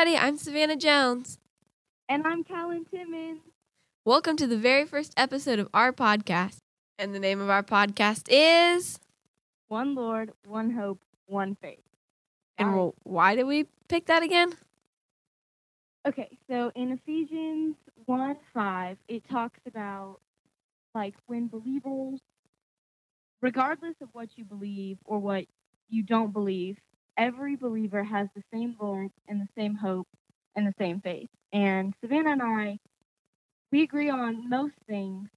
Everybody, I'm Savannah Jones. And I'm Callan Timmons. Welcome to the very first episode of our podcast. And the name of our podcast is One Lord, one hope, one faith. And Why? well, why did we pick that again? Okay, so in Ephesians 1 5, it talks about like when believers, regardless of what you believe or what you don't believe, every believer has the same Lord and the same hope and the same faith. And Savannah and I, we agree on most things,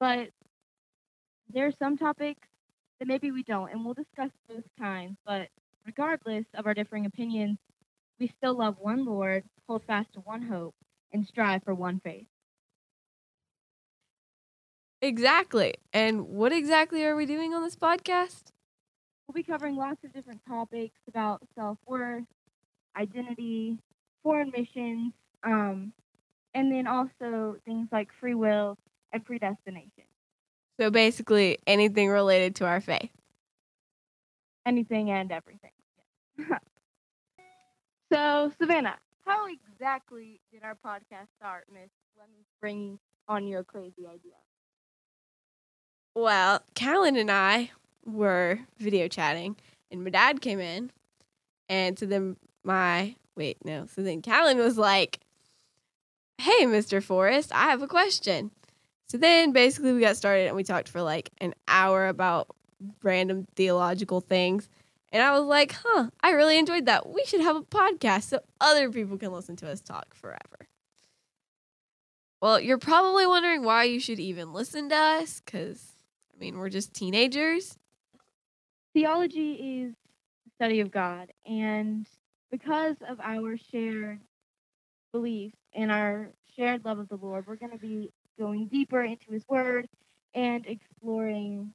but there are some topics that maybe we don't, and we'll discuss those kinds. But regardless of our differing opinions, we still love one Lord, hold fast to one hope, and strive for one faith. Exactly. And what exactly are we doing on this podcast? We'll be covering lots of different topics about self worth, identity, foreign missions, um, and then also things like free will and predestination. So basically, anything related to our faith. Anything and everything. so, Savannah, how exactly did our podcast start, Miss? Let me bring on your crazy idea. Well, Callan and I were video chatting, and my dad came in, and so then my wait no, so then Callan was like, "Hey, Mister Forrest, I have a question." So then basically we got started, and we talked for like an hour about random theological things. And I was like, huh, I really enjoyed that. We should have a podcast so other people can listen to us talk forever. Well, you're probably wondering why you should even listen to us, because, I mean, we're just teenagers. Theology is the study of God, and because of our shared beliefs and our shared love of the Lord, we're going to be going deeper into His Word and exploring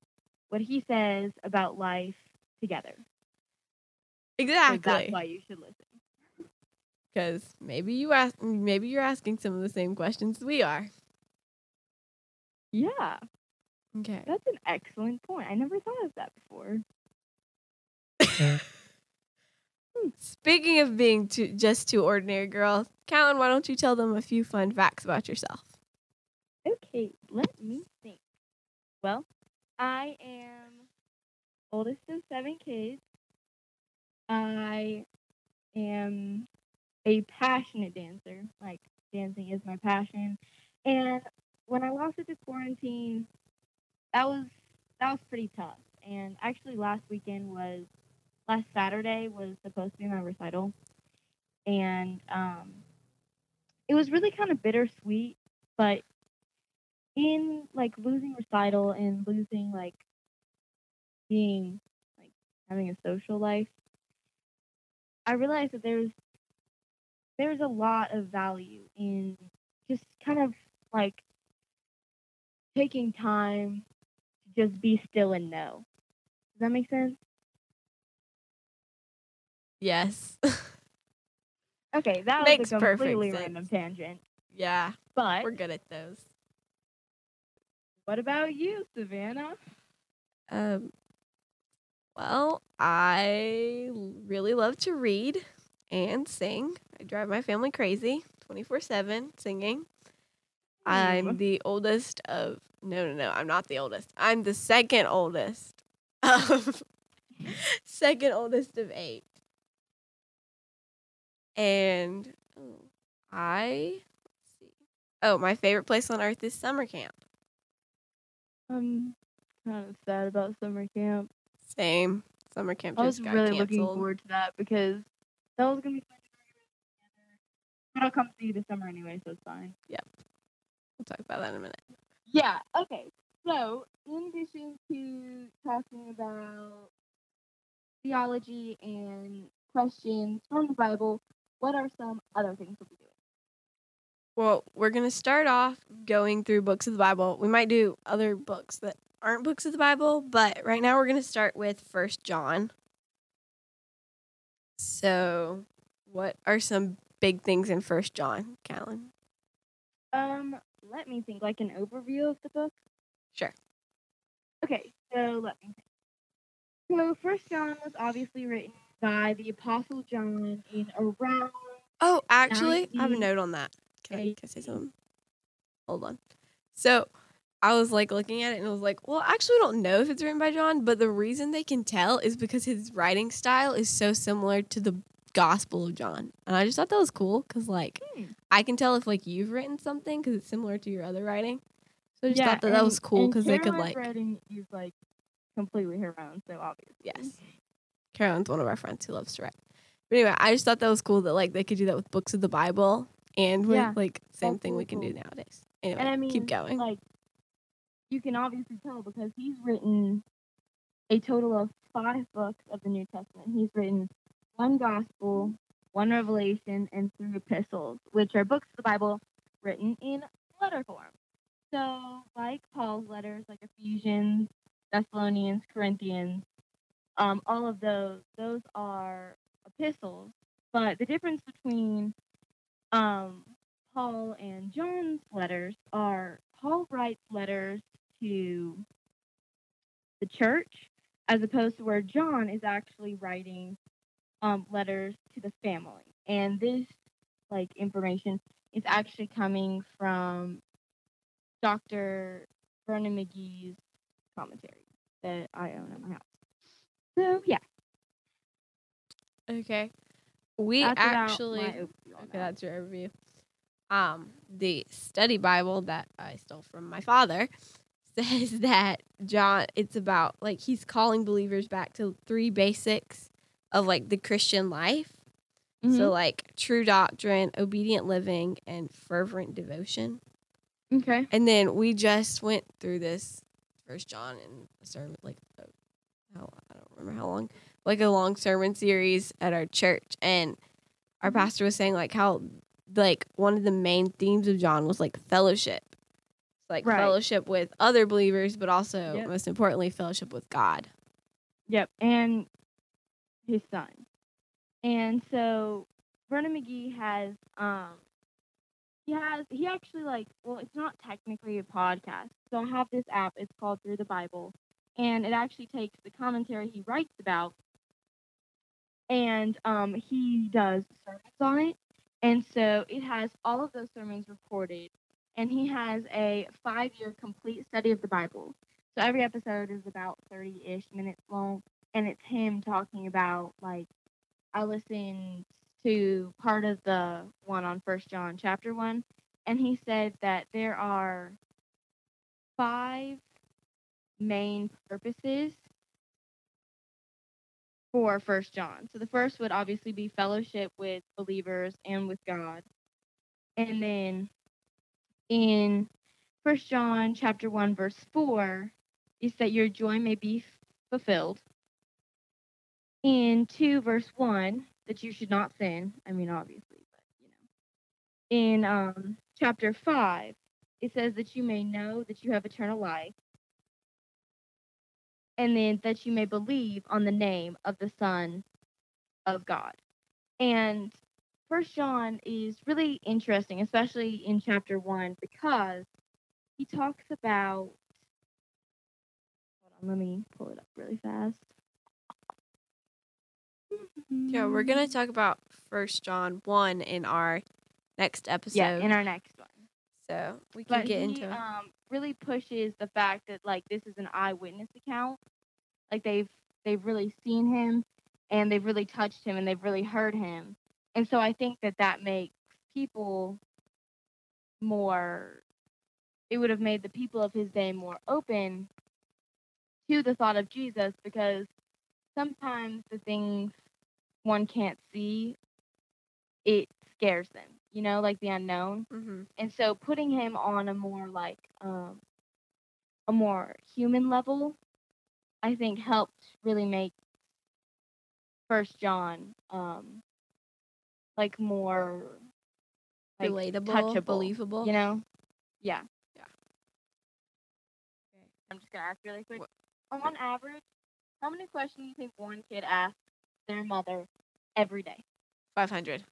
what He says about life together. So Exactly. that's why you should listen. Because maybe you ask, maybe you're asking some of the same questions we are. Yeah, Okay. that's an excellent point. I never thought of that before. Speaking of being two, just two ordinary girls, Callan, why don't you tell them a few fun facts about yourself? Okay, let me think. Well, I am oldest of seven kids. I am a passionate dancer. Like dancing is my passion. And when I lost it to quarantine, that was that was pretty tough. And actually last weekend was last Saturday was supposed to be my recital. And um it was really kind of bittersweet, but in like losing recital and losing like being like having a social life, I realized that there's there's a lot of value in just kind of like taking time to just be still and know. Does that make sense? Yes. Okay, that Makes was a perfect completely sense. random tangent. yeah, But we're good at those. what about you, Savannah? Um, well, I really love to read and sing. I drive my family crazy 24 7 singing. I'm the oldest of, no, no, no, I'm not the oldest. I'm the second oldest of, second oldest of eight. And oh, I, let's see. Oh, my favorite place on earth is summer camp. I'm kind of sad about summer camp. Same. Summer camp I was really looking forward to that because that was gonna be fun to go together. But I'll come see you this summer anyway, so it's fine. Yep. We'll talk about that in a minute. Yeah. Okay. So, in addition to talking about theology and questions from the Bible, what are some other things we'll be doing? Well, we're going to start off going through books of the Bible. We might do other books that aren't books of the Bible, but right now we're going to start with First John. So, what are some big things in First John, Callan? Um, let me think. Like an overview of the book. Sure. Okay, so let me think. So First John was obviously written by the Apostle John in around. Oh, actually, I have a note on that. Can I, can I say something? Hold on. So I was like looking at it and I was like, well, actually, we don't know if it's written by John, but the reason they can tell is because his writing style is so similar to the Gospel of John. And I just thought that was cool because, like, Hmm. I can tell if like you've written something because it's similar to your other writing. So I just Yeah, thought that that was cool because they could like. writing is like completely her own, so obviously. Yes. Caroline's one of our friends who loves to write. But anyway, I just thought that was cool that like they could do that with books of the Bible and with Yeah, like same thing we can do nowadays. Anyway, And I mean, keep going. like, you can obviously tell because he's written a total of five books of the New Testament. He's written one gospel, one revelation, and three epistles, which are books of the Bible written in letter form. So, like Paul's letters, like Ephesians, Thessalonians, Corinthians, um, all of those, those are epistles. But the difference between um, Paul and John's letters are Paul writes letters to the church as opposed to where John is actually writing um, letters to the family. And this like information is actually coming from Dr. Vernon McGee's commentary that I own at my house. So yeah, Okay. We that's actually Okay, that's your overview. Um, the study Bible that I stole from my father says that John it's about like he's calling believers back to three basics of like the Christian life. So Mhm. like true doctrine, obedient living, and fervent devotion. okay. And then we just went through this First John in a sermon, like how I don't remember how long, like a long sermon series at our church, and our Mhm. pastor was saying like how like one of the main themes of John was like fellowship, like Right. fellowship with other believers, but also Yep. most importantly fellowship with God. Yep, and his son. And so Vernon McGee has um he has he actually like well it's not technically a podcast. So I have this app, it's called Through the Bible, and it actually takes the commentary he writes about and um he does sermons on it. And so it has all of those sermons recorded and he has a five year complete study of the Bible. So every episode is about 30 ish minutes long and it's him talking about like I listened to part of the one on First John chapter one, and he said that there are five main purposes for First John. So the first would obviously be fellowship with believers and with God, and then in First John chapter one verse four is that your joy may be fulfilled. In 2 verse 1 that you should not sin i mean obviously but you know. In um chapter 5 it says that you may know that you have eternal life and then that you may believe on the name of the son of god. And first john is really interesting especially in chapter 1 because he talks about hold on let me pull it up really fast. Yeah, we're gonna talk about First John one in our next episode. yeah in our next one so we can but get he into it. um really pushes the fact that like this is an eyewitness account. Like they've they've really seen him and they've really touched him and they've really heard him. And so i think that that makes people more it would have made the people of his day more open to the thought of jesus because sometimes the things one can't see it scares them you know like the unknown. Hmm and so putting him on a more like um a more human level i think helped really make first john um like more like Relatable, touchable, believable. you know? Yeah. Yeah. i'm just gonna ask really quick. What- on average how many questions do you think one kid asks their mother every day? Five hundred.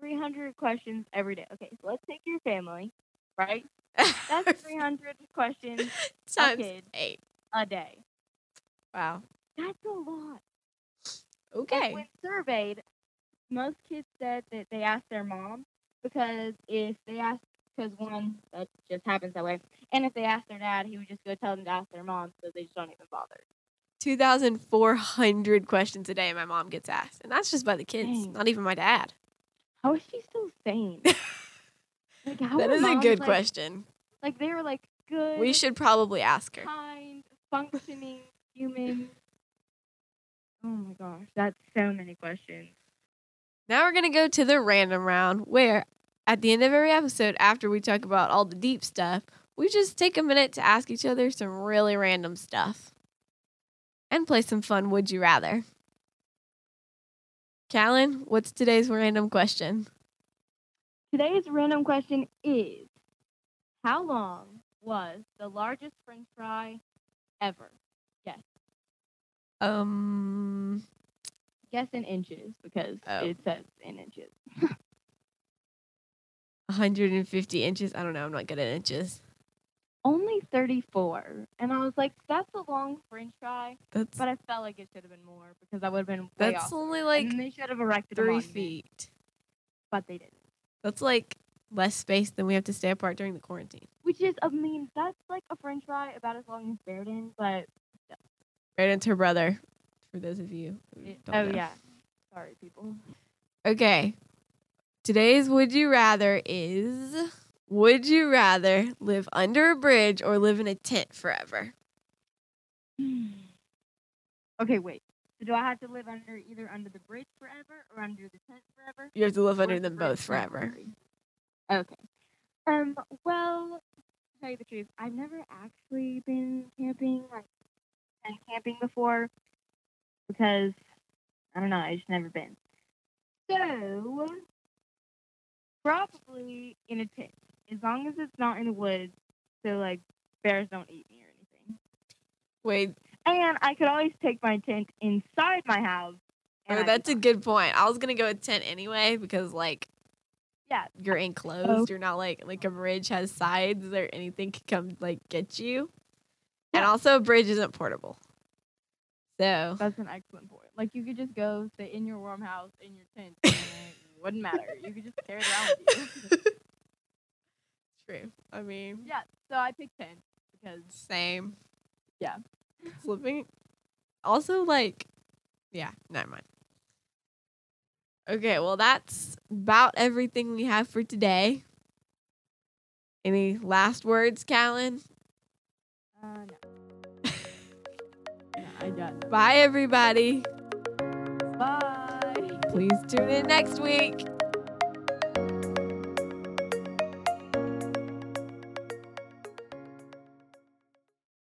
300 questions every day okay so let's take your family right that's 300 questions times eight. a day Wow. That's a lot. Okay. when surveyed, most kids said that they asked their mom because if they asked, because one, that just happens that way. And if they asked their dad, he would just go tell them to ask their mom, so they just don't even bother. 2,400 questions a day my mom gets asked. And that's just by the kids, Dang. not even my dad. How is she still sane? like, how that a good like- question. Like, they were like good, We should probably ask her. kind, functioning human. Oh my gosh, that's so many questions. Now we're going to go to the random round where at the end of every episode, after we talk about all the deep stuff, we just take a minute to ask each other some really random stuff and play some fun Would You Rather. Callan, what's today's random question? Today's random question is How long was the largest french fry ever? Guess. Um, Guess in inches because Oh. it says in inches. 150 inches. I don't know. I'm not good at inches. Only 34. And I was like, that's a long french fry. That's But I felt like it should have been more because I would have been way that's off. only like then they should have erected three feet. But they didn't. That's like less space than we have to stay apart during the quarantine. Which is, I mean, that's like a french fry about as long as Bairden, but. Right into her brother. For those of you who don't oh, know. yeah. Sorry, people. Okay. Today's would you rather is would you rather live under a bridge or live in a tent forever? okay, wait. So do I have to live under either under the bridge forever or under the tent forever? You have to live under them both forever. Okay. Um. Well, to tell you the truth, I've never actually been camping, like, and camping before, because I don't know. I just never been. So probably in a tent, as long as it's not in the woods, so like bears don't eat me or anything. Wait, And I could always take my tent inside my house. oh, that's a good point. I was gonna go with tent anyway because like Yeah. you're enclosed. You're not like like a bridge has sides or anything could come like get you. And also a bridge isn't portable. So That's an excellent point. Like you could just go sit in your warm house in your tent. And it wouldn't matter. You could just carry it around with you. true. I mean yeah. So I picked tent because same. Yeah. Flipping. Also, like, yeah, never mind. Okay, well, that's about everything we have for today. Any last words, Callan? uh, no. no, I got Bye, everybody. Bye. Please tune in next week.